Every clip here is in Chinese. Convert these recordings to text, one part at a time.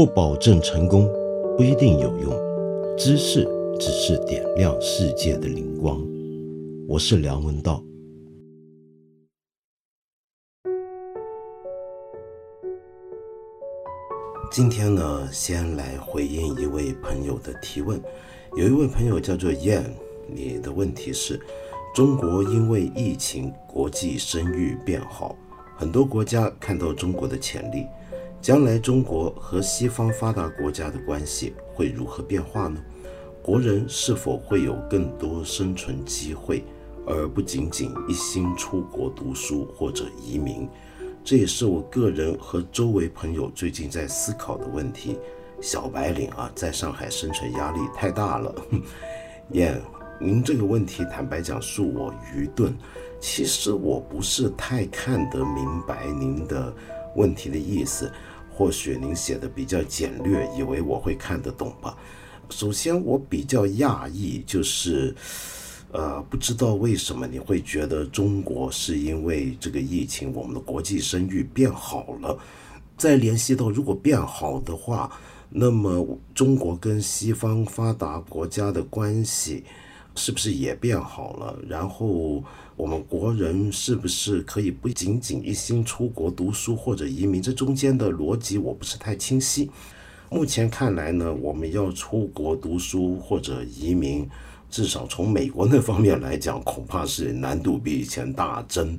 不保证成功，不一定有用。知识只是点亮世界的灵光。我是梁文道。今天呢，先来回应一位朋友的提问。有一位朋友叫做 Yan，你的问题是：中国因为疫情，国际声誉变好，很多国家看到中国的潜力。将来中国和西方发达国家的关系会如何变化呢？国人是否会有更多生存机会，而不仅仅一心出国读书或者移民？这也是我个人和周围朋友最近在思考的问题。小白领啊，在上海生存压力太大了。燕，您这个问题坦白讲恕我愚钝。其实我不是太看得明白您的问题的意思，或许您写的比较简略，以为我会看得懂吧。首先，我比较讶异，就是。呃，不知道为什么你会觉得中国是因为这个疫情，我们的国际声誉变好了。再联系到，如果变好的话，那么中国跟西方发达国家的关系是不是也变好了？然后我们国人是不是可以不仅仅一心出国读书或者移民？这中间的逻辑我不是太清晰。目前看来呢，我们要出国读书或者移民。至少从美国那方面来讲，恐怕是难度比以前大增。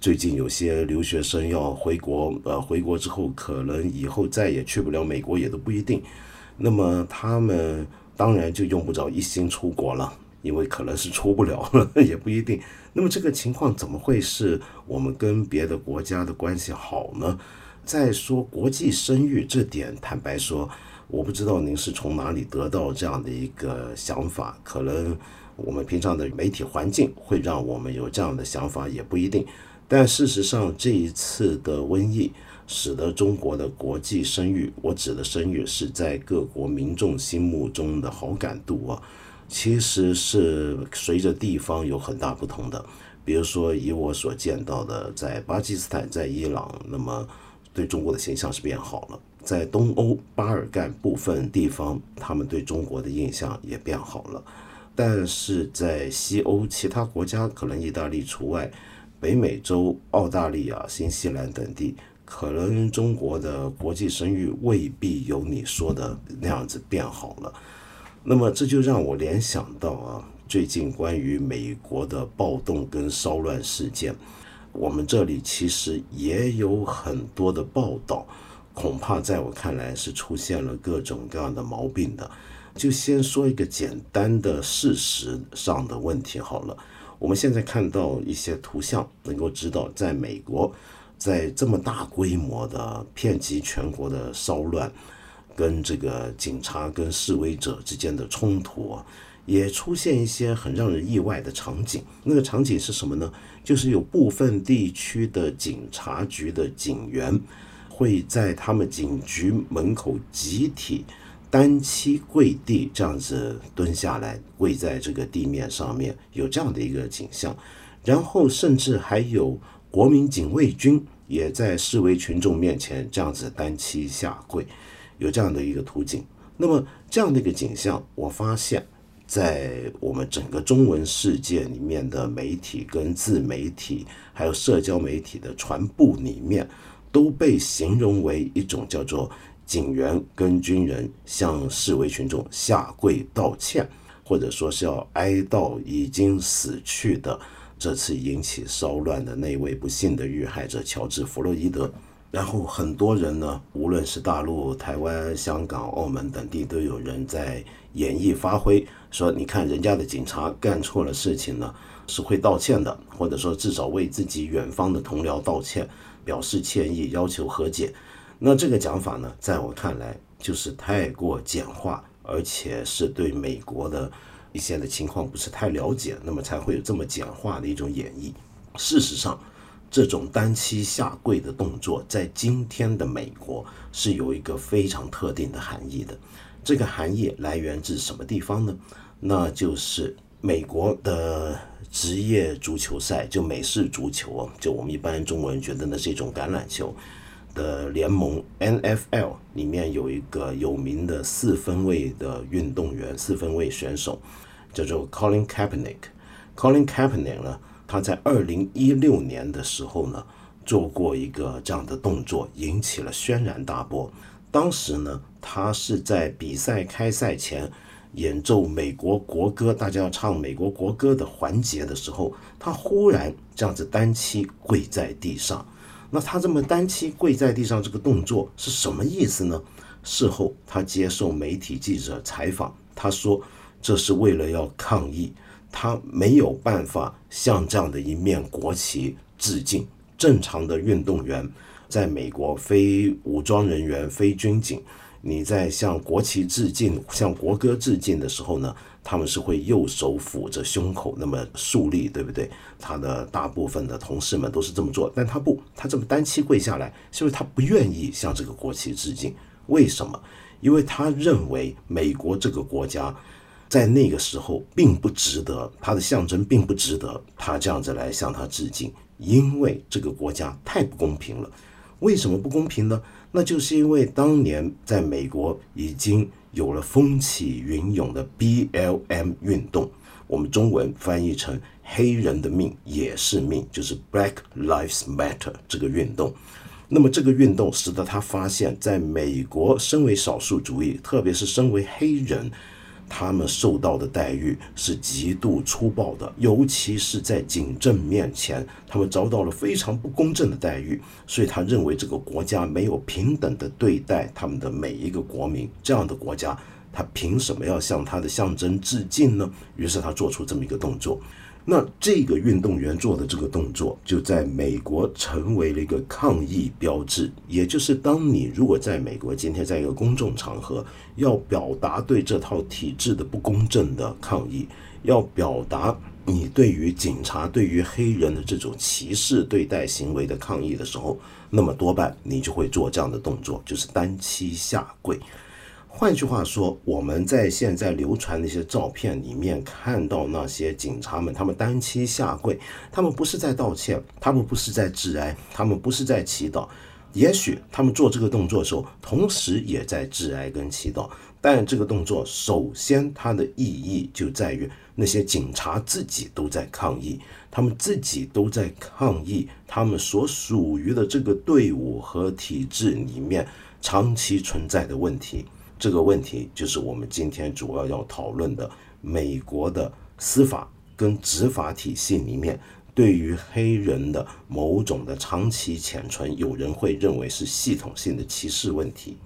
最近有些留学生要回国，呃，回国之后可能以后再也去不了美国，也都不一定。那么他们当然就用不着一心出国了，因为可能是出不了了，也不一定。那么这个情况怎么会是我们跟别的国家的关系好呢？再说国际声誉这点，坦白说。我不知道您是从哪里得到这样的一个想法，可能我们平常的媒体环境会让我们有这样的想法，也不一定。但事实上，这一次的瘟疫使得中国的国际声誉，我指的声誉是在各国民众心目中的好感度啊，其实是随着地方有很大不同的。比如说，以我所见到的，在巴基斯坦、在伊朗，那么对中国的形象是变好了。在东欧巴尔干部分地方，他们对中国的印象也变好了，但是在西欧其他国家，可能意大利除外，北美洲、澳大利亚、新西兰等地，可能中国的国际声誉未必有你说的那样子变好了。那么这就让我联想到啊，最近关于美国的暴动跟骚乱事件，我们这里其实也有很多的报道。恐怕在我看来是出现了各种各样的毛病的。就先说一个简单的事实上的问题好了。我们现在看到一些图像，能够知道，在美国，在这么大规模的遍及全国的骚乱，跟这个警察跟示威者之间的冲突啊，也出现一些很让人意外的场景。那个场景是什么呢？就是有部分地区的警察局的警员。会在他们警局门口集体单膝跪地，这样子蹲下来，跪在这个地面上面，有这样的一个景象。然后甚至还有国民警卫军也在示威群众面前这样子单膝下跪，有这样的一个图景。那么这样的一个景象，我发现，在我们整个中文世界里面的媒体跟自媒体，还有社交媒体的传播里面。都被形容为一种叫做警员跟军人向示威群众下跪道歉，或者说是要哀悼已经死去的这次引起骚乱的那位不幸的遇害者乔治·弗洛伊德。然后很多人呢，无论是大陆、台湾、香港、澳门等地，都有人在演绎发挥，说你看人家的警察干错了事情呢，是会道歉的，或者说至少为自己远方的同僚道歉。表示歉意，要求和解。那这个讲法呢，在我看来就是太过简化，而且是对美国的一些的情况不是太了解，那么才会有这么简化的一种演绎。事实上，这种单膝下跪的动作，在今天的美国是有一个非常特定的含义的。这个含义来源自什么地方呢？那就是美国的。职业足球赛就美式足球啊，就我们一般中国人觉得那是一种橄榄球。的联盟 NFL 里面有一个有名的四分卫的运动员，四分卫选手叫做 Colin Kaepernick。Colin Kaepernick 呢，他在二零一六年的时候呢，做过一个这样的动作，引起了轩然大波。当时呢，他是在比赛开赛前演奏美国国歌，大家要唱美国国歌的环节的时候，他忽然这样子单膝跪在地上。那他这么单膝跪在地上这个动作是什么意思呢？事后他接受媒体记者采访，他说这是为了要抗议，他没有办法向这样的一面国旗致敬。正常的运动员。在美国，非武装人员、非军警，你在向国旗致敬、向国歌致敬的时候呢，他们是会右手抚着胸口，那么竖立，对不对？他的大部分的同事们都是这么做，但他不，他这么单膝跪下来，是因为他不愿意向这个国旗致敬。为什么？因为他认为美国这个国家在那个时候并不值得，他的象征并不值得他这样子来向他致敬，因为这个国家太不公平了。为什么不公平呢？那就是因为当年在美国已经有了风起云涌的 BLM 运动，我们中文翻译成“黑人的命也是命”，就是 Black Lives Matter 这个运动。那么这个运动使得他发现，在美国身为少数族裔，特别是身为黑人。他们受到的待遇是极度粗暴的，尤其是在警政面前，他们遭到了非常不公正的待遇。所以他认为这个国家没有平等的对待他们的每一个国民，这样的国家，他凭什么要向他的象征致敬呢？于是他做出这么一个动作。那这个运动员做的这个动作，就在美国成为了一个抗议标志。也就是，当你如果在美国今天在一个公众场合，要表达对这套体制的不公正的抗议，要表达你对于警察、对于黑人的这种歧视对待行为的抗议的时候，那么多半你就会做这样的动作，就是单膝下跪。换句话说，我们在现在流传那些照片里面看到那些警察们，他们单膝下跪，他们不是在道歉，他们不是在致哀，他们不是在祈祷。也许他们做这个动作的时候，同时也在致哀跟祈祷。但这个动作首先它的意义就在于那些警察自己都在抗议，他们自己都在抗议他们所属于的这个队伍和体制里面长期存在的问题。这个问题就是我们今天主要要讨论的：美国的司法跟执法体系里面，对于黑人的某种的长期潜存，有人会认为是系统性的歧视问题。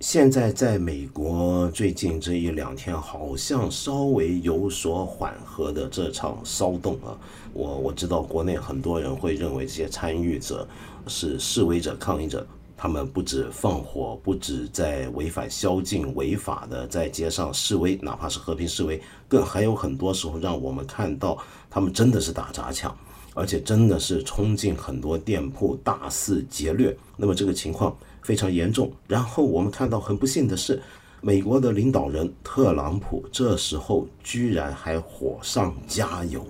现在在美国最近这一两天，好像稍微有所缓和的这场骚动啊，我我知道国内很多人会认为这些参与者是示威者、抗议者。他们不止放火，不止在违反宵禁、违法的在街上示威，哪怕是和平示威，更还有很多时候让我们看到他们真的是打砸抢，而且真的是冲进很多店铺大肆劫掠。那么这个情况非常严重。然后我们看到很不幸的是，美国的领导人特朗普这时候居然还火上加油，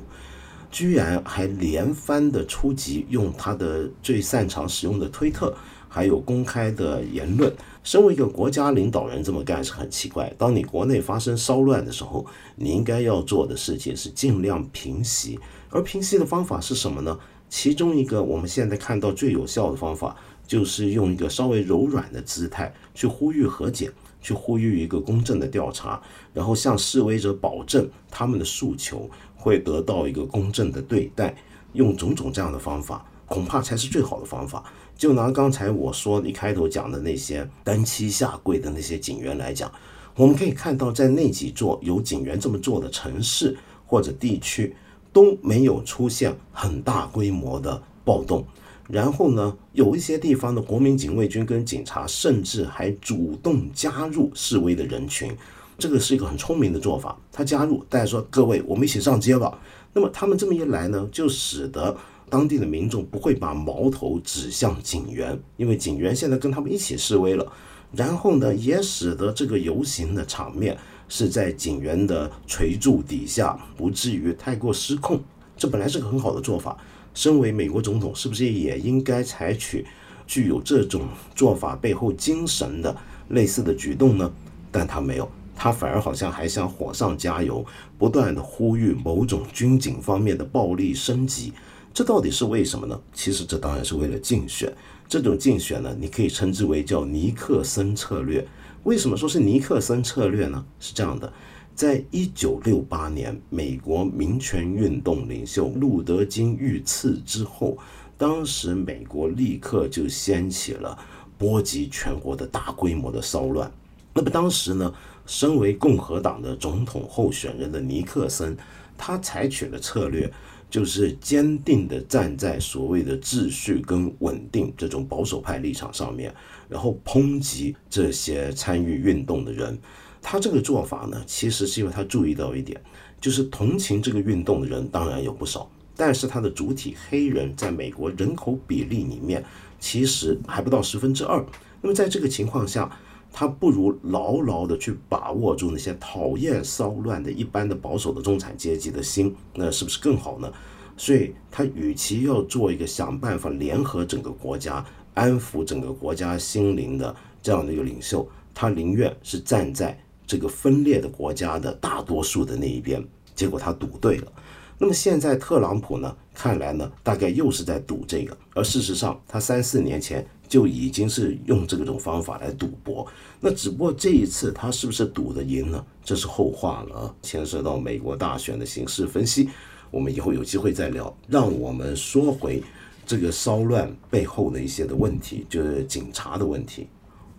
居然还连番的出击，用他的最擅长使用的推特。还有公开的言论，身为一个国家领导人这么干是很奇怪。当你国内发生骚乱的时候，你应该要做的事情是尽量平息。而平息的方法是什么呢？其中一个我们现在看到最有效的方法，就是用一个稍微柔软的姿态去呼吁和解，去呼吁一个公正的调查，然后向示威者保证他们的诉求会得到一个公正的对待。用种种这样的方法，恐怕才是最好的方法。就拿刚才我说一开头讲的那些单膝下跪的那些警员来讲，我们可以看到，在那几座有警员这么做的城市或者地区，都没有出现很大规模的暴动。然后呢，有一些地方的国民警卫军跟警察甚至还主动加入示威的人群，这个是一个很聪明的做法。他加入，大家说各位，我们一起上街吧。那么他们这么一来呢，就使得。当地的民众不会把矛头指向警员，因为警员现在跟他们一起示威了。然后呢，也使得这个游行的场面是在警员的垂柱底下，不至于太过失控。这本来是个很好的做法。身为美国总统，是不是也应该采取具有这种做法背后精神的类似的举动呢？但他没有，他反而好像还想火上加油，不断的呼吁某种军警方面的暴力升级。这到底是为什么呢？其实这当然是为了竞选。这种竞选呢，你可以称之为叫尼克森策略。为什么说是尼克森策略呢？是这样的，在一九六八年美国民权运动领袖路德金遇刺之后，当时美国立刻就掀起了波及全国的大规模的骚乱。那么当时呢，身为共和党的总统候选人的尼克森，他采取的策略。就是坚定地站在所谓的秩序跟稳定这种保守派立场上面，然后抨击这些参与运动的人。他这个做法呢，其实是因为他注意到一点，就是同情这个运动的人当然有不少，但是他的主体黑人在美国人口比例里面其实还不到十分之二。那么在这个情况下，他不如牢牢地去把握住那些讨厌骚乱的一般的保守的中产阶级的心，那是不是更好呢？所以，他与其要做一个想办法联合整个国家、安抚整个国家心灵的这样的一个领袖，他宁愿是站在这个分裂的国家的大多数的那一边。结果他赌对了。那么现在特朗普呢？看来呢，大概又是在赌这个。而事实上，他三四年前。就已经是用这种方法来赌博，那只不过这一次他是不是赌的赢呢？这是后话了，牵涉到美国大选的形势分析，我们以后有机会再聊。让我们说回这个骚乱背后的一些的问题，就是警察的问题。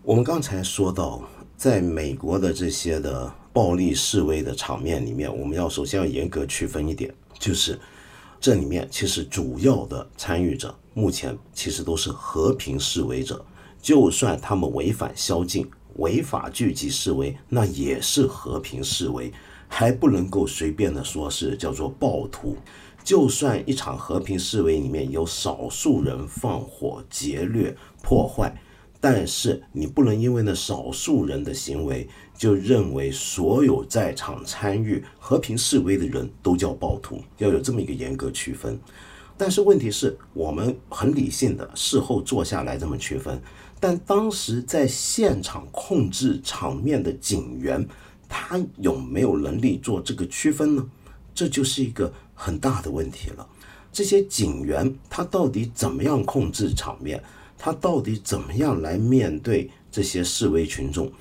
我们刚才说到，在美国的这些的暴力示威的场面里面，我们要首先要严格区分一点，就是这里面其实主要的参与者。目前其实都是和平示威者，就算他们违反宵禁、违法聚集示威，那也是和平示威，还不能够随便的说是叫做暴徒。就算一场和平示威里面有少数人放火劫掠破坏，但是你不能因为那少数人的行为，就认为所有在场参与和平示威的人都叫暴徒，要有这么一个严格区分。但是问题是我们很理性的事后坐下来这么区分，但当时在现场控制场面的警员，他有没有能力做这个区分呢？这就是一个很大的问题了。这些警员他到底怎么样控制场面？他到底怎么样来面对这些示威群众？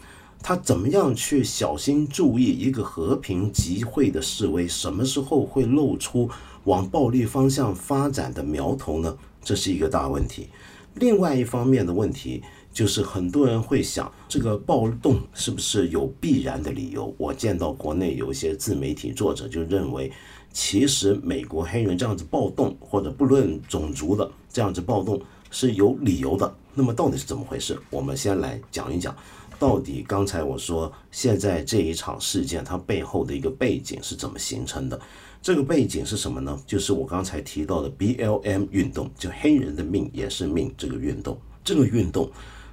他怎么样去小心注意一个和平集会的示威什么时候会露出？往暴力方向发展的苗头呢？这是一个大问题。另外一方面的问题就是，很多人会想，这个暴动是不是有必然的理由？我见到国内有一些自媒体作者就认为，其实美国黑人这样子暴动，或者不论种族的这样子暴动是有理由的。那么到底是怎么回事？我们先来讲一讲，到底刚才我说现在这一场事件它背后的一个背景是怎么形成的？这个背景是什么呢？就是我刚才提到的 BLM 运动，就黑人的命也是命这个运动。这个运动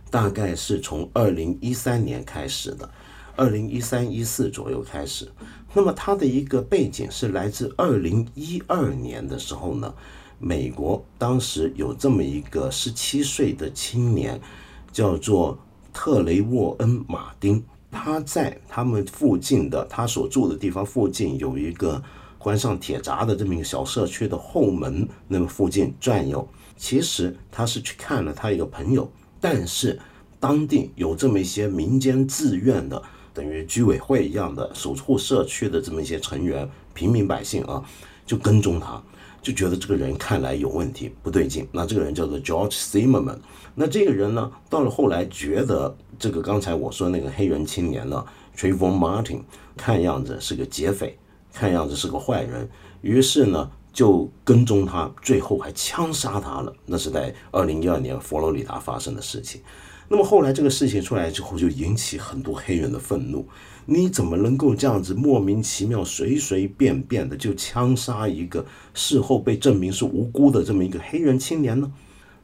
大概是从二零一三年开始的，二零一三一四左右开始。那么它的一个背景是来自二零一二年的时候呢，美国当时有这么一个十七岁的青年，叫做特雷沃恩·马丁，他在他们附近的他所住的地方附近有一个。关上铁闸的这么一个小社区的后门，那么附近转悠。其实他是去看了他一个朋友，但是当地有这么一些民间自愿的，等于居委会一样的守护社区的这么一些成员，平民百姓啊，就跟踪他，就觉得这个人看来有问题，不对劲。那这个人叫做 George Zimmerman。那这个人呢，到了后来觉得这个刚才我说那个黑人青年呢，Trayvon Martin，看样子是个劫匪。看样子是个坏人，于是呢就跟踪他，最后还枪杀他了。那是在二零一二年佛罗里达发生的事情。那么后来这个事情出来之后，就引起很多黑人的愤怒。你怎么能够这样子莫名其妙、随随便便的就枪杀一个事后被证明是无辜的这么一个黑人青年呢？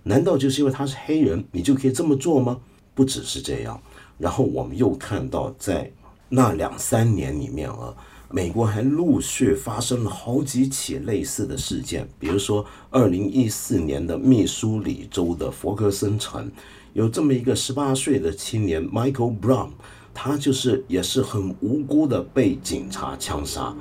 难道就是因为他是黑人，你就可以这么做吗？不只是这样。然后我们又看到，在那两三年里面啊。美国还陆续发生了好几起类似的事件，比如说二零一四年的密苏里州的佛格森城，有这么一个十八岁的青年 Michael Brown，他就是也是很无辜的被警察枪杀，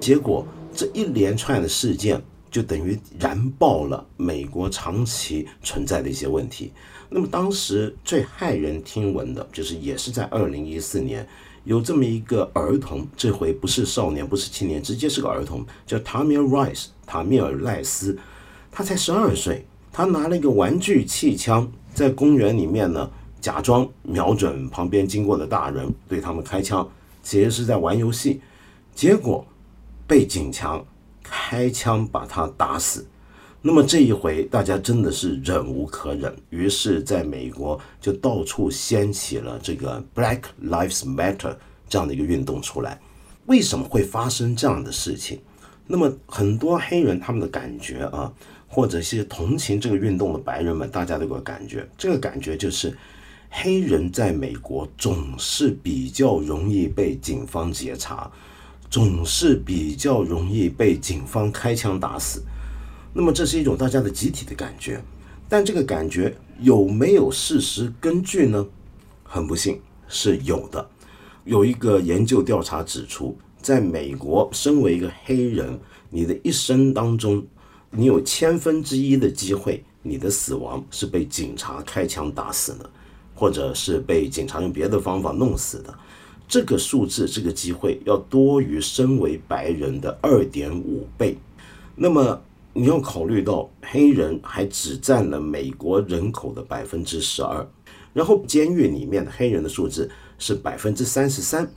结果这一连串的事件就等于燃爆了美国长期存在的一些问题。那么当时最骇人听闻的就是也是在二零一四年。有这么一个儿童，这回不是少年，不是青年，直接是个儿童，叫塔米尔·赖斯。塔米尔·赖斯，他才十二岁，他拿了一个玩具气枪，在公园里面呢，假装瞄准旁边经过的大人，对他们开枪，其实是在玩游戏，结果被警察开枪把他打死。那么这一回，大家真的是忍无可忍，于是在美国就到处掀起了这个 Black Lives Matter 这样的一个运动出来。为什么会发生这样的事情？那么很多黑人他们的感觉啊，或者是同情这个运动的白人们，大家都有个感觉，这个感觉就是黑人在美国总是比较容易被警方截查，总是比较容易被警方开枪打死。那么这是一种大家的集体的感觉，但这个感觉有没有事实根据呢？很不幸是有的。有一个研究调查指出，在美国，身为一个黑人，你的一生当中，你有千分之一的机会，你的死亡是被警察开枪打死的，或者是被警察用别的方法弄死的。这个数字，这个机会要多于身为白人的二点五倍。那么。你要考虑到黑人还只占了美国人口的百分之十二，然后监狱里面的黑人的数字是百分之三十三，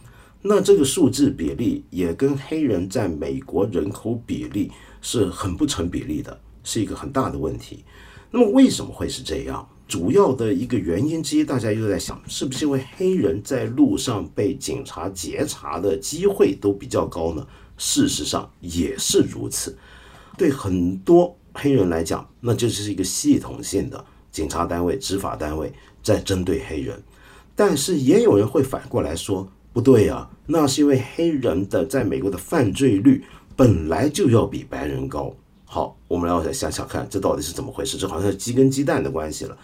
那这个数字比例也跟黑人在美国人口比例是很不成比例的，是一个很大的问题。那么为什么会是这样？主要的一个原因之一，大家又在想，是不是因为黑人在路上被警察截查的机会都比较高呢？事实上也是如此。对很多黑人来讲，那就是一个系统性的警察单位、执法单位在针对黑人。但是也有人会反过来说，不对啊，那是因为黑人的在美国的犯罪率本来就要比白人高。好，我们来再想想看，这到底是怎么回事？这好像是鸡跟鸡蛋的关系了。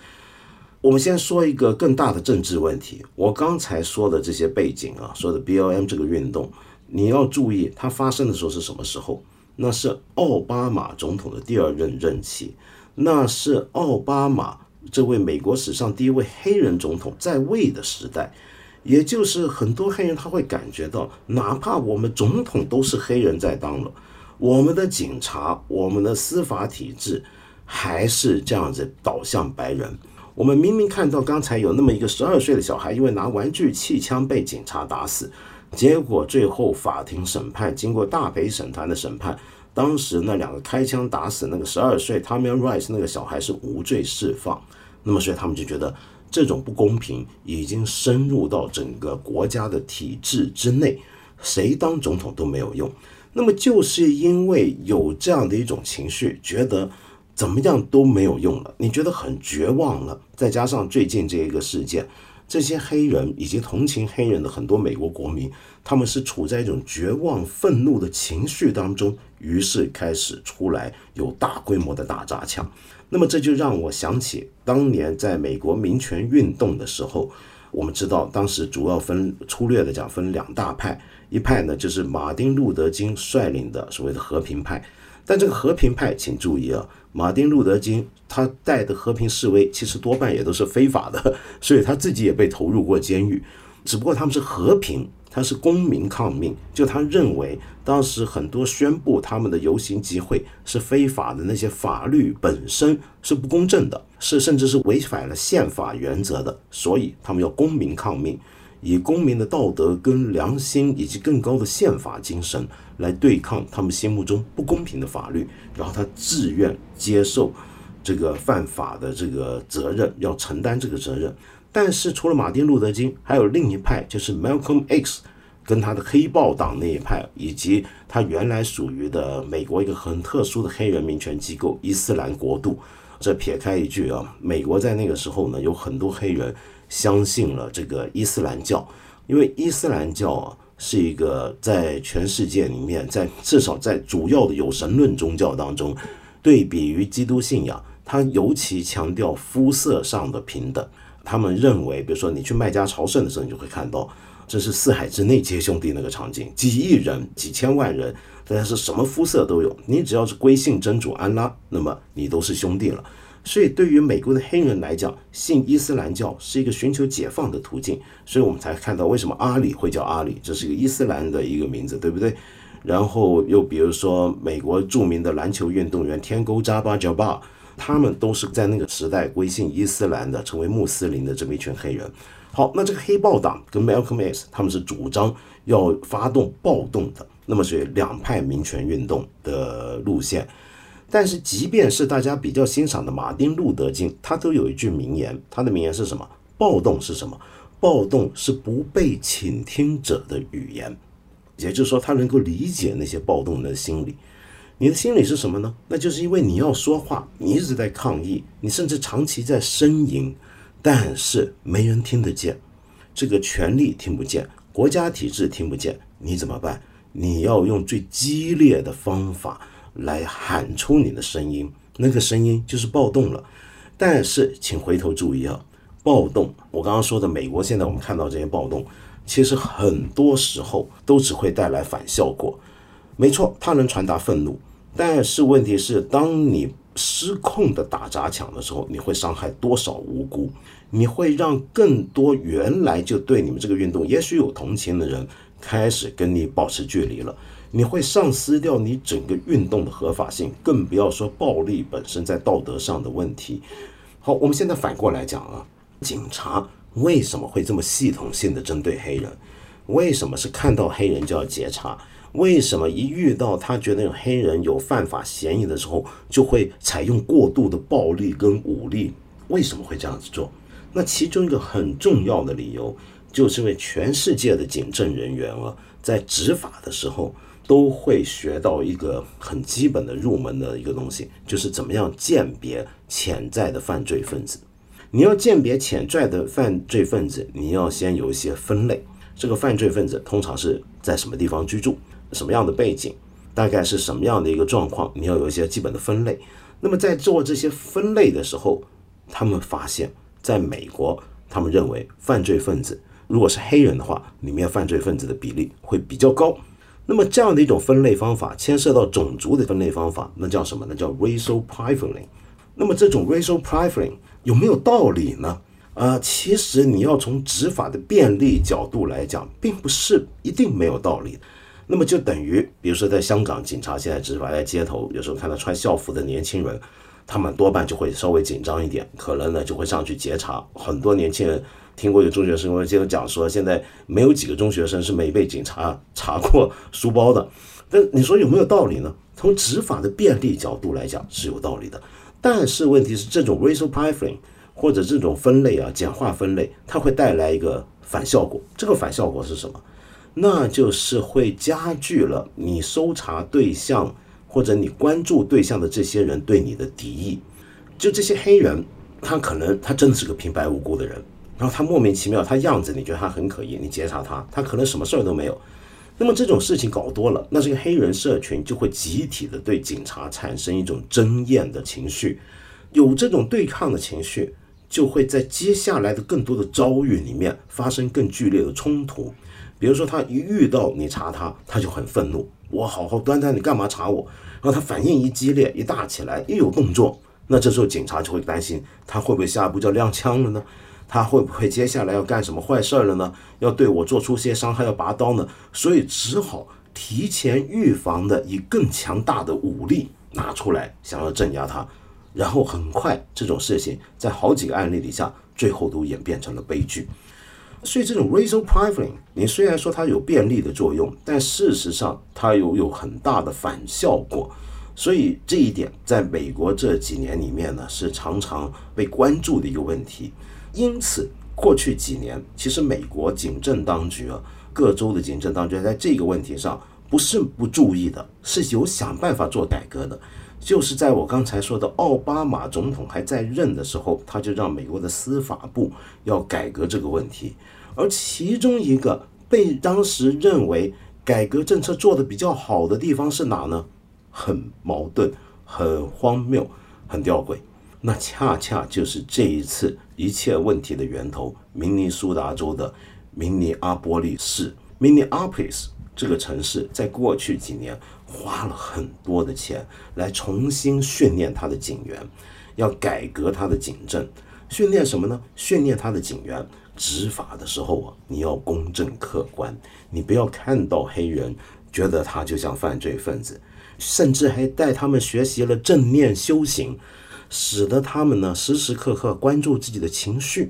我们先说一个更大的政治问题。我刚才说的这些背景啊，说的 BLM 这个运动，你要注意它发生的时候是什么时候？那是奥巴马总统的第二任任期，那是奥巴马这位美国史上第一位黑人总统在位的时代，也就是很多黑人他会感觉到，哪怕我们总统都是黑人在当了，我们的警察、我们的司法体制还是这样子倒向白人。我们明明看到刚才有那么一个十二岁的小孩，因为拿玩具气枪被警察打死。结果最后法庭审判，经过大陪审团的审判，当时那两个开枪打死那个十二岁 Tommy Rice 那个小孩是无罪释放。那么所以他们就觉得这种不公平已经深入到整个国家的体制之内，谁当总统都没有用。那么就是因为有这样的一种情绪，觉得怎么样都没有用了，你觉得很绝望了。再加上最近这一个事件。这些黑人以及同情黑人的很多美国国民，他们是处在一种绝望、愤怒的情绪当中，于是开始出来有大规模的打砸抢。那么这就让我想起当年在美国民权运动的时候，我们知道当时主要分粗略的讲分两大派，一派呢就是马丁路德金率领的所谓的和平派。但这个和平派，请注意啊，马丁路德金他带的和平示威，其实多半也都是非法的，所以他自己也被投入过监狱。只不过他们是和平，他是公民抗命，就他认为当时很多宣布他们的游行集会是非法的，那些法律本身是不公正的，是甚至是违反了宪法原则的，所以他们要公民抗命。以公民的道德跟良心，以及更高的宪法精神来对抗他们心目中不公平的法律，然后他自愿接受这个犯法的这个责任，要承担这个责任。但是除了马丁路德金，还有另一派，就是 Malcolm X，跟他的黑豹党那一派，以及他原来属于的美国一个很特殊的黑人民权机构伊斯兰国度。这撇开一句啊，美国在那个时候呢，有很多黑人。相信了这个伊斯兰教，因为伊斯兰教啊，是一个在全世界里面，在至少在主要的有神论宗教当中，对比于基督信仰，它尤其强调肤色上的平等。他们认为，比如说你去麦加朝圣的时候，你就会看到，这是四海之内皆兄弟那个场景，几亿人、几千万人，大家是什么肤色都有，你只要是归信真主安拉，那么你都是兄弟了。所以，对于美国的黑人来讲，信伊斯兰教是一个寻求解放的途径。所以我们才看到为什么阿里会叫阿里，这是一个伊斯兰的一个名字，对不对？然后又比如说，美国著名的篮球运动员天勾扎巴乔巴。他们都是在那个时代归信伊斯兰的，成为穆斯林的这么一群黑人。好，那这个黑豹党跟 Malcolm X 他们是主张要发动暴动的，那么是两派民权运动的路线。但是，即便是大家比较欣赏的马丁路德金，他都有一句名言，他的名言是什么？暴动是什么？暴动是不被倾听者的语言，也就是说，他能够理解那些暴动的心理。你的心理是什么呢？那就是因为你要说话，你一直在抗议，你甚至长期在呻吟，但是没人听得见，这个权力听不见，国家体制听不见，你怎么办？你要用最激烈的方法来喊出你的声音，那个声音就是暴动了。但是请回头注意啊，暴动，我刚刚说的美国现在我们看到这些暴动，其实很多时候都只会带来反效果。没错，它能传达愤怒。但是问题是，当你失控的打砸抢的时候，你会伤害多少无辜？你会让更多原来就对你们这个运动也许有同情的人开始跟你保持距离了。你会丧失掉你整个运动的合法性，更不要说暴力本身在道德上的问题。好，我们现在反过来讲啊，警察为什么会这么系统性的针对黑人？为什么是看到黑人就要截查？为什么一遇到他觉得有黑人有犯法嫌疑的时候，就会采用过度的暴力跟武力？为什么会这样子做？那其中一个很重要的理由，就是因为全世界的警政人员啊，在执法的时候都会学到一个很基本的入门的一个东西，就是怎么样鉴别潜在的犯罪分子。你要鉴别潜在的犯罪分子，你要先有一些分类。这个犯罪分子通常是在什么地方居住？什么样的背景，大概是什么样的一个状况？你要有一些基本的分类。那么在做这些分类的时候，他们发现，在美国，他们认为犯罪分子如果是黑人的话，里面犯罪分子的比例会比较高。那么这样的一种分类方法，牵涉到种族的分类方法，那叫什么？那叫 racial profiling。那么这种 racial profiling 有没有道理呢？呃，其实你要从执法的便利角度来讲，并不是一定没有道理。那么就等于，比如说在香港，警察现在执法在街头，有时候看到穿校服的年轻人，他们多半就会稍微紧张一点，可能呢就会上去截查。很多年轻人听过有中学生会接着讲说，现在没有几个中学生是没被警察查过书包的。但你说有没有道理呢？从执法的便利角度来讲是有道理的，但是问题是这种 racial profiling 或者这种分类啊，简化分类，它会带来一个反效果。这个反效果是什么？那就是会加剧了你搜查对象或者你关注对象的这些人对你的敌意。就这些黑人，他可能他真的是个平白无故的人，然后他莫名其妙，他样子你觉得他很可疑，你截查他，他可能什么事儿都没有。那么这种事情搞多了，那这个黑人社群就会集体的对警察产生一种憎厌的情绪，有这种对抗的情绪，就会在接下来的更多的遭遇里面发生更剧烈的冲突。比如说，他一遇到你查他，他就很愤怒。我好好端端，你干嘛查我？然后他反应一激烈，一大起来，一有动作，那这时候警察就会担心，他会不会下一步就要亮枪了呢？他会不会接下来要干什么坏事了呢？要对我做出些伤害，要拔刀呢？所以只好提前预防的，以更强大的武力拿出来，想要镇压他。然后很快，这种事情在好几个案例底下，最后都演变成了悲剧。所以这种 racial profiling，你虽然说它有便利的作用，但事实上它有有很大的反效果。所以这一点在美国这几年里面呢，是常常被关注的一个问题。因此，过去几年其实美国警政当局啊，各州的警政当局在这个问题上不是不注意的，是有想办法做改革的。就是在我刚才说的奥巴马总统还在任的时候，他就让美国的司法部要改革这个问题，而其中一个被当时认为改革政策做得比较好的地方是哪呢？很矛盾，很荒谬，很吊诡。那恰恰就是这一次一切问题的源头——明尼苏达州的明尼阿波利市 （Minneapolis） 这个城市，在过去几年花了很多的钱来重新训练他的警员，要改革他的警政。训练什么呢？训练他的警员执法的时候啊，你要公正客观，你不要看到黑人觉得他就像犯罪分子，甚至还带他们学习了正念修行。使得他们呢时时刻刻关注自己的情绪，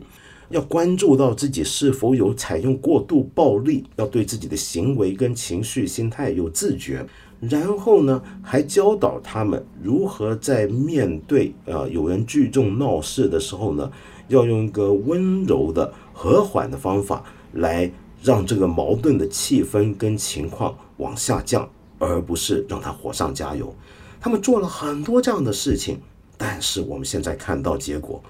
要关注到自己是否有采用过度暴力，要对自己的行为跟情绪心态有自觉。然后呢，还教导他们如何在面对啊有人聚众闹事的时候呢，要用一个温柔的、和缓的方法来让这个矛盾的气氛跟情况往下降，而不是让他火上加油。他们做了很多这样的事情。但是我们现在看到结果，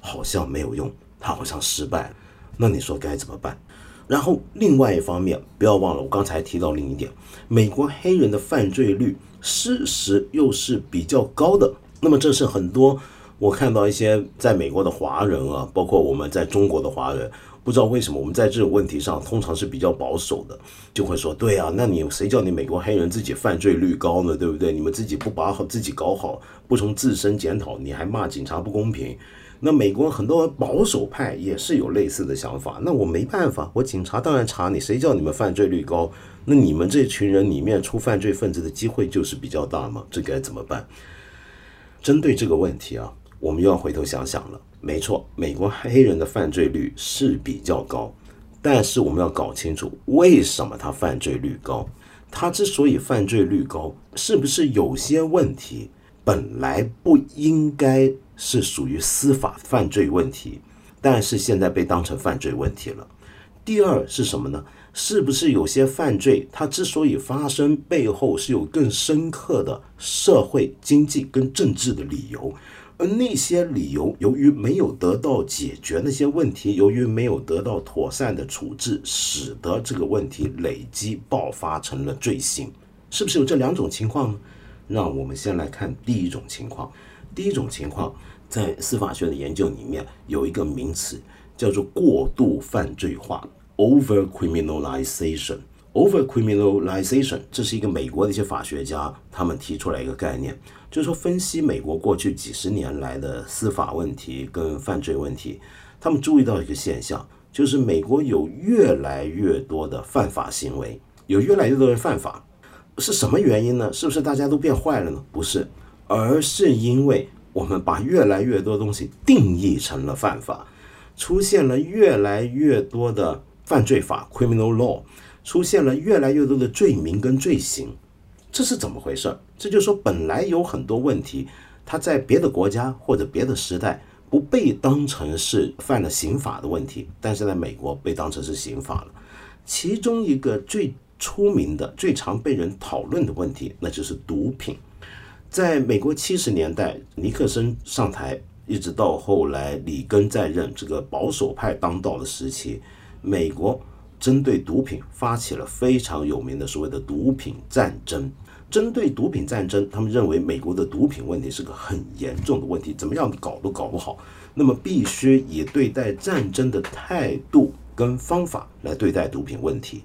好像没有用，他好像失败了。那你说该怎么办？然后另外一方面，不要忘了我刚才提到另一点，美国黑人的犯罪率事实又是比较高的。那么这是很多我看到一些在美国的华人啊，包括我们在中国的华人。不知道为什么我们在这种问题上通常是比较保守的，就会说对啊，那你谁叫你美国黑人自己犯罪率高呢？对不对？你们自己不把好自己搞好，不从自身检讨，你还骂警察不公平？那美国很多保守派也是有类似的想法。那我没办法，我警察当然查你，谁叫你们犯罪率高？那你们这群人里面出犯罪分子的机会就是比较大吗？这该怎么办？针对这个问题啊，我们又要回头想想了。没错，美国黑人的犯罪率是比较高，但是我们要搞清楚为什么他犯罪率高。他之所以犯罪率高，是不是有些问题本来不应该是属于司法犯罪问题，但是现在被当成犯罪问题了？第二是什么呢？是不是有些犯罪它之所以发生，背后是有更深刻的社会、经济跟政治的理由？而那些理由，由于没有得到解决，那些问题由于没有得到妥善的处置，使得这个问题累积爆发成了罪行，是不是有这两种情况呢？让我们先来看第一种情况。第一种情况，在司法学的研究里面有一个名词叫做过度犯罪化 （over criminalization）。over criminalization，这是一个美国的一些法学家他们提出来一个概念。就是说，分析美国过去几十年来的司法问题跟犯罪问题，他们注意到一个现象，就是美国有越来越多的犯法行为，有越来越多人犯法，是什么原因呢？是不是大家都变坏了呢？不是，而是因为我们把越来越多东西定义成了犯法，出现了越来越多的犯罪法 （criminal law），出现了越来越多的罪名跟罪行。这是怎么回事？这就是说，本来有很多问题，它在别的国家或者别的时代不被当成是犯了刑法的问题，但是在美国被当成是刑法了。其中一个最出名的、最常被人讨论的问题，那就是毒品。在美国七十年代，尼克森上台，一直到后来里根在任，这个保守派当道的时期，美国针对毒品发起了非常有名的所谓的毒品战争。针对毒品战争，他们认为美国的毒品问题是个很严重的问题，怎么样搞都搞不好。那么必须以对待战争的态度跟方法来对待毒品问题。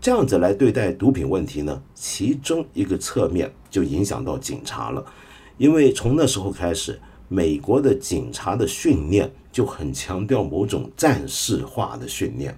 这样子来对待毒品问题呢，其中一个侧面就影响到警察了，因为从那时候开始，美国的警察的训练就很强调某种战士化的训练。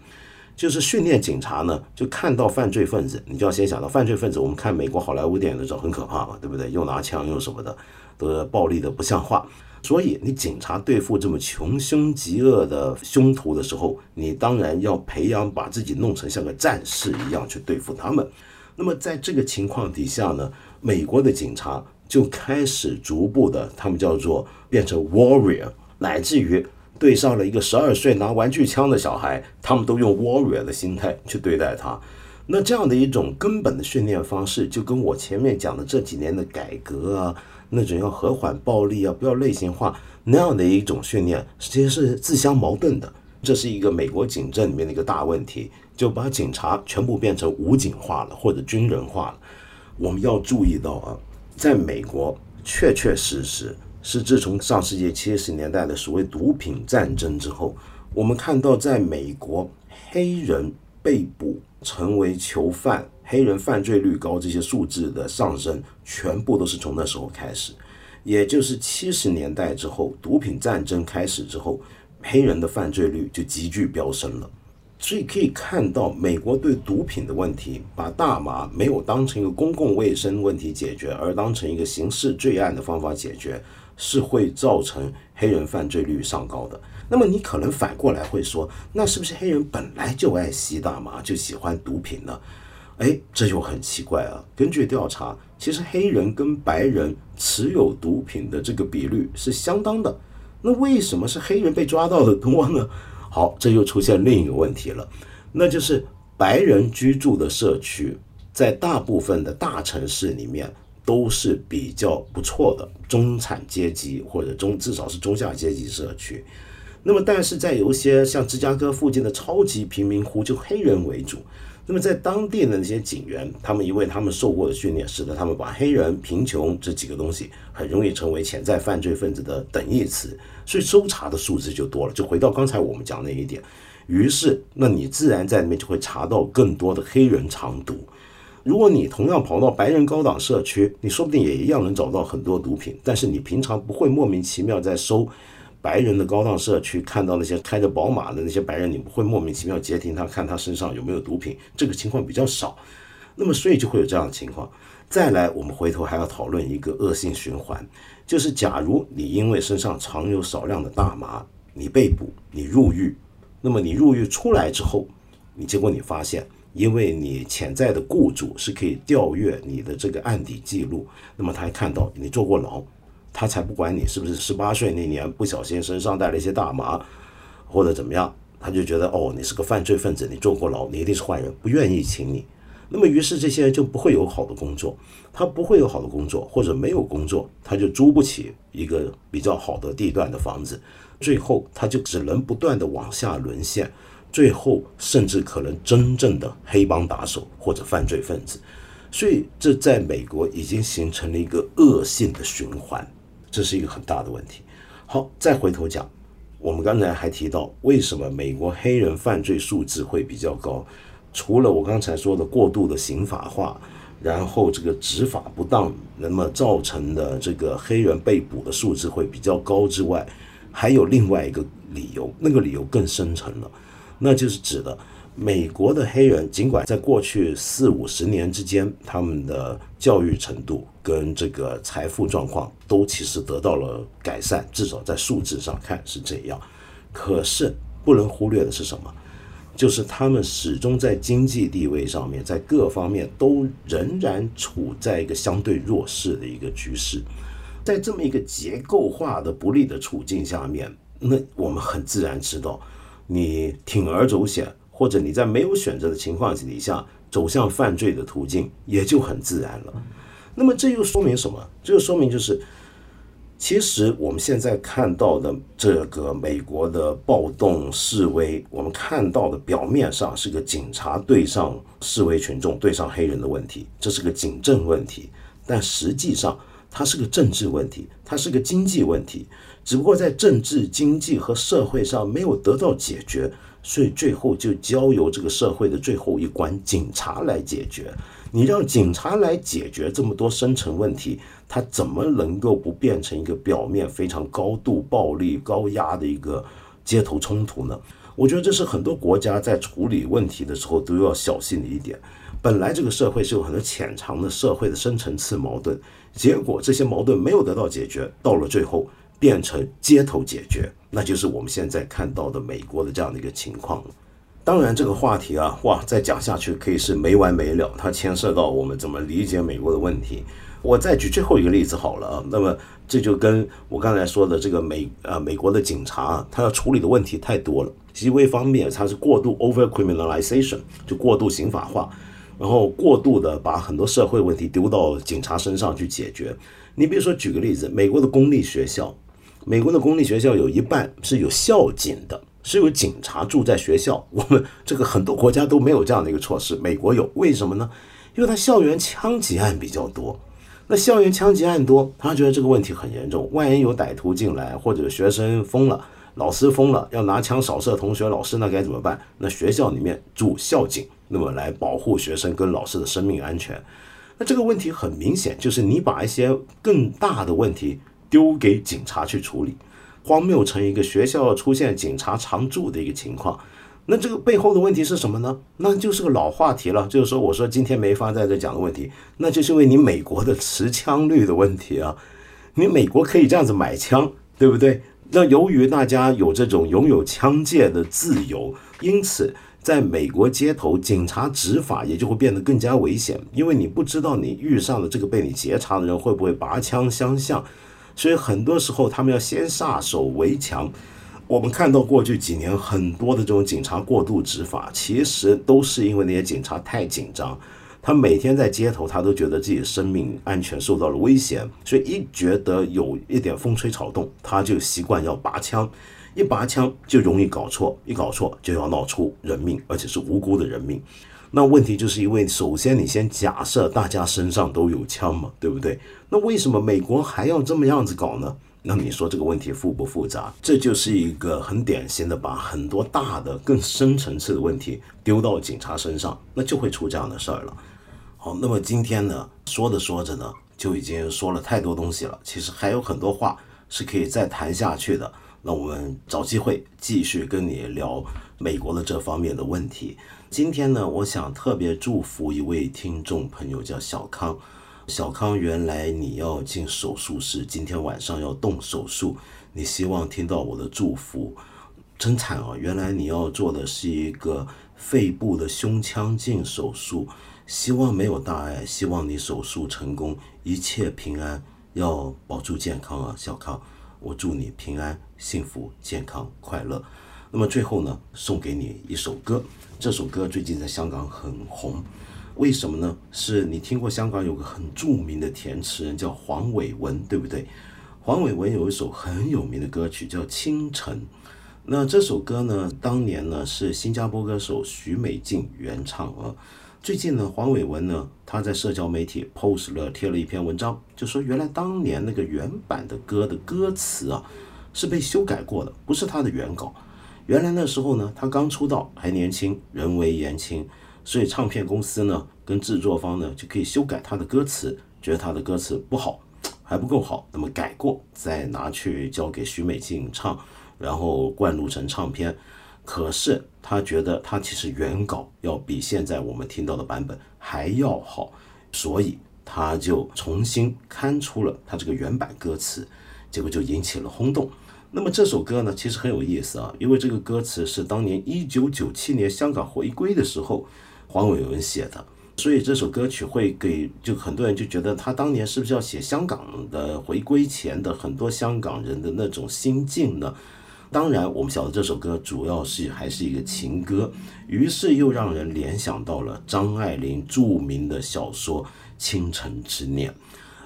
就是训练警察呢，就看到犯罪分子，你就要先想到犯罪分子。我们看美国好莱坞电影的时候很可怕嘛，对不对？又拿枪又什么的，都暴力的不像话。所以你警察对付这么穷凶极恶的凶徒的时候，你当然要培养把自己弄成像个战士一样去对付他们。那么在这个情况底下呢，美国的警察就开始逐步的，他们叫做变成 warrior，乃至于。对上了一个十二岁拿玩具枪的小孩，他们都用 warrior 的心态去对待他。那这样的一种根本的训练方式，就跟我前面讲的这几年的改革啊，那种要和缓暴力啊，不要类型化那样的一种训练，其实是自相矛盾的。这是一个美国警政里面的一个大问题，就把警察全部变成武警化了或者军人化了。我们要注意到啊，在美国确确实实是自从上世纪七十年代的所谓毒品战争之后，我们看到在美国黑人被捕成为囚犯、黑人犯罪率高这些数字的上升，全部都是从那时候开始。也就是七十年代之后，毒品战争开始之后。黑人的犯罪率就急剧飙升了，所以可以看到，美国对毒品的问题，把大麻没有当成一个公共卫生问题解决，而当成一个刑事罪案的方法解决，是会造成黑人犯罪率上高的。那么你可能反过来会说，那是不是黑人本来就爱吸大麻，就喜欢毒品呢？哎，这就很奇怪啊。根据调查，其实黑人跟白人持有毒品的这个比率是相当的。那为什么是黑人被抓到的多呢？好，这又出现另一个问题了，那就是白人居住的社区，在大部分的大城市里面都是比较不错的中产阶级或者中至少是中下阶级社区。那么，但是在有一些像芝加哥附近的超级贫民窟，就黑人为主。那么在当地的那些警员，他们因为他们受过的训练，使得他们把黑人、贫穷这几个东西很容易成为潜在犯罪分子的等义词，所以搜查的数字就多了。就回到刚才我们讲那一点，于是那你自然在里面就会查到更多的黑人藏毒。如果你同样跑到白人高档社区，你说不定也一样能找到很多毒品，但是你平常不会莫名其妙在收。白人的高档社区看到那些开着宝马的那些白人，你不会莫名其妙截停他，看他身上有没有毒品，这个情况比较少。那么，所以就会有这样的情况。再来，我们回头还要讨论一个恶性循环，就是假如你因为身上藏有少量的大麻，你被捕，你入狱，那么你入狱出来之后，你结果你发现，因为你潜在的雇主是可以调阅你的这个案底记录，那么他还看到你坐过牢。他才不管你是不是十八岁那年不小心身上带了一些大麻，或者怎么样，他就觉得哦，你是个犯罪分子，你坐过牢，你一定是坏人，不愿意请你。那么于是这些人就不会有好的工作，他不会有好的工作，或者没有工作，他就租不起一个比较好的地段的房子，最后他就只能不断的往下沦陷，最后甚至可能真正的黑帮打手或者犯罪分子。所以这在美国已经形成了一个恶性的循环。这是一个很大的问题。好，再回头讲，我们刚才还提到，为什么美国黑人犯罪数字会比较高？除了我刚才说的过度的刑法化，然后这个执法不当，那么造成的这个黑人被捕的数字会比较高之外，还有另外一个理由，那个理由更深层了，那就是指的。美国的黑人，尽管在过去四五十年之间，他们的教育程度跟这个财富状况都其实得到了改善，至少在数字上看是这样。可是不能忽略的是什么？就是他们始终在经济地位上面，在各方面都仍然处在一个相对弱势的一个局势。在这么一个结构化的不利的处境下面，那我们很自然知道，你铤而走险。或者你在没有选择的情况底下走向犯罪的途径，也就很自然了。那么这又说明什么？这就说明就是，其实我们现在看到的这个美国的暴动示威，我们看到的表面上是个警察对上示威群众、对上黑人的问题，这是个警政问题，但实际上它是个政治问题，它是个经济问题，只不过在政治、经济和社会上没有得到解决。所以最后就交由这个社会的最后一关——警察来解决。你让警察来解决这么多深层问题，他怎么能够不变成一个表面非常高度暴力、高压的一个街头冲突呢？我觉得这是很多国家在处理问题的时候都要小心的一点。本来这个社会是有很多潜藏的社会的深层次矛盾，结果这些矛盾没有得到解决，到了最后。变成街头解决，那就是我们现在看到的美国的这样的一个情况当然，这个话题啊，哇，再讲下去可以是没完没了。它牵涉到我们怎么理解美国的问题。我再举最后一个例子好了啊。那么这就跟我刚才说的这个美啊美国的警察啊，他要处理的问题太多了。其实一方面，他是过度 over criminalization，就过度刑法化，然后过度的把很多社会问题丢到警察身上去解决。你比如说，举个例子，美国的公立学校。美国的公立学校有一半是有校警的，是有警察住在学校。我们这个很多国家都没有这样的一个措施，美国有，为什么呢？因为他校园枪击案比较多。那校园枪击案多，他觉得这个问题很严重。万一有歹徒进来，或者学生疯了，老师疯了，要拿枪扫射同学、老师，那该怎么办？那学校里面住校警，那么来保护学生跟老师的生命安全。那这个问题很明显，就是你把一些更大的问题丢给警察去处理，荒谬成一个学校出现警察常驻的一个情况。那这个背后的问题是什么呢？那就是个老话题了，就是说，我说今天没法在这讲的问题，那就是因为你美国的持枪率的问题啊。你美国可以这样子买枪，对不对？那由于大家有这种拥有枪械的自由，因此在美国街头，警察执法也就会变得更加危险，因为你不知道你遇上的这个被你劫查的人会不会拔枪相向，所以很多时候他们要先下手为强。我们看到过去几年很多的这种警察过度执法，其实都是因为那些警察太紧张，他每天在街头，他都觉得自己的生命安全受到了威胁，所以一觉得有一点风吹草动，他就习惯要拔枪，一拔枪就容易搞错，一搞错就要闹出人命，而且是无辜的人命。那问题就是因为，首先你先假设大家身上都有枪嘛，对不对？那为什么美国还要这么样子搞呢？那你说这个问题复不复杂？这就是一个很典型的把很多大的、更深层次的问题丢到警察身上，那就会出这样的事儿了。好，那么今天呢，说着说着呢，就已经说了太多东西了。其实还有很多话是可以再谈下去的。那我们找机会继续跟你聊美国的这方面的问题。今天呢，我想特别祝福一位听众朋友，叫小康。小康，原来你要进手术室，今天晚上要动手术，你希望听到我的祝福，真惨啊！原来你要做的是一个肺部的胸腔镜手术，希望没有大碍，希望你手术成功，一切平安，要保住健康啊，小康，我祝你平安、幸福、健康、快乐。那么最后呢，送给你一首歌，这首歌最近在香港很红。为什么呢？是你听过香港有个很著名的填词人叫黄伟文，对不对？黄伟文有一首很有名的歌曲叫《清晨》。那这首歌呢，当年呢是新加坡歌手徐美静原唱啊。最近呢，黄伟文呢他在社交媒体 post 了贴了一篇文章，就说原来当年那个原版的歌的歌词啊是被修改过的，不是他的原稿。原来那时候呢，他刚出道还年轻，人微言轻。所以唱片公司呢，跟制作方呢就可以修改他的歌词，觉得他的歌词不好，还不够好，那么改过再拿去交给徐美静唱，然后灌录成唱片。可是他觉得他其实原稿要比现在我们听到的版本还要好，所以他就重新刊出了他这个原版歌词，结果就引起了轰动。那么这首歌呢，其实很有意思啊，因为这个歌词是当年一九九七年香港回归的时候。黄伟文写的，所以这首歌曲会给就很多人就觉得他当年是不是要写香港的回归前的很多香港人的那种心境呢？当然，我们晓得这首歌主要是还是一个情歌，于是又让人联想到了张爱玲著名的小说《倾城之恋》。《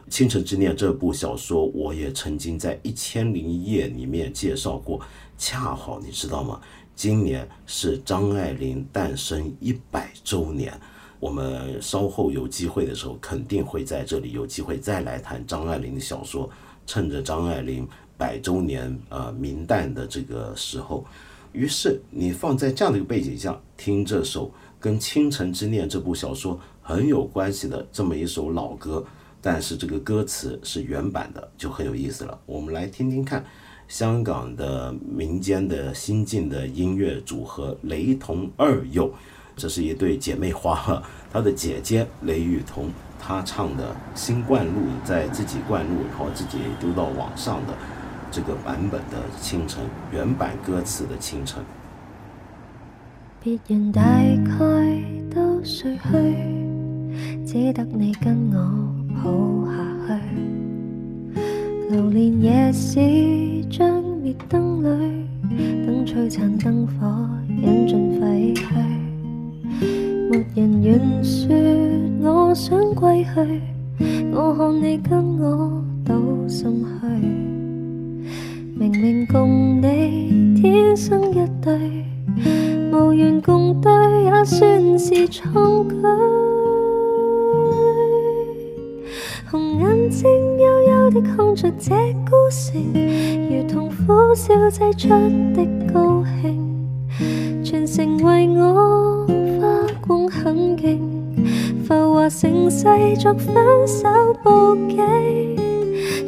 倾城之恋》这部小说，我也曾经在《一千零一夜》里面介绍过，恰好你知道吗？今年是张爱玲诞生一百周年，我们稍后有机会的时候，肯定会在这里有机会再来谈张爱玲的小说。趁着张爱玲百周年呃明旦的这个时候，于是你放在这样的一个背景下听这首跟《倾城之恋》这部小说很有关系的这么一首老歌，但是这个歌词是原版的，就很有意思了。我们来听听看。香港的民间的新晋的音乐组合雷同二幼，这是一对姐妹花。她的姐姐雷雨桐，她唱的新灌录，在自己灌录，然后自己丢到网上的这个版本的《清晨》原版歌词的《清晨》。别人大概都睡去，只得你跟我抱下去，流连夜市。将灭灯里，等璀璨灯火引尽废墟。没人愿说我想归去，我看你跟我都心虚。明明共你。天生一对，无缘共对也算是创举。红眼睛幽幽的看着这孤城，如同苦笑挤出的高兴，全城为我花光很劲，浮华盛世作分手布景。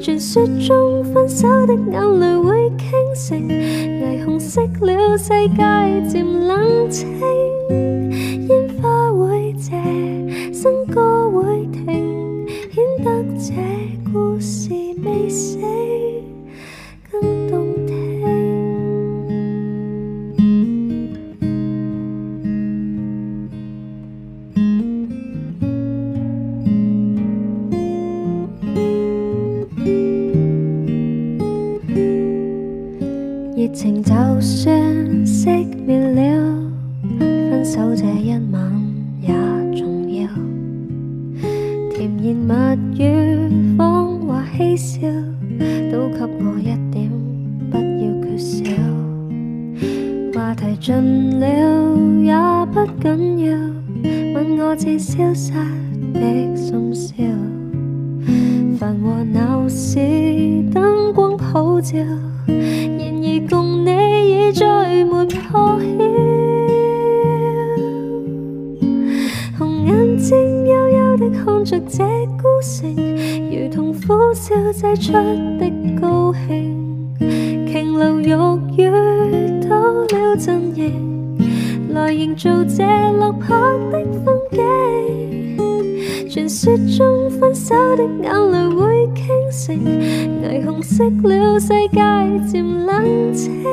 传说中分手的眼泪会倾城，霓虹熄了世界渐冷清，吻我至消失的深宵。繁華鬧市，燈光普照。然而共你已再没破曉。紅眼睛幽幽的看着這孤城，如同苦笑擠出的高興。瓊樓玉宇多了陣營，来营造这落魄的风景。传说中分手的眼泪会倾城，霓虹熄了世界渐冷清，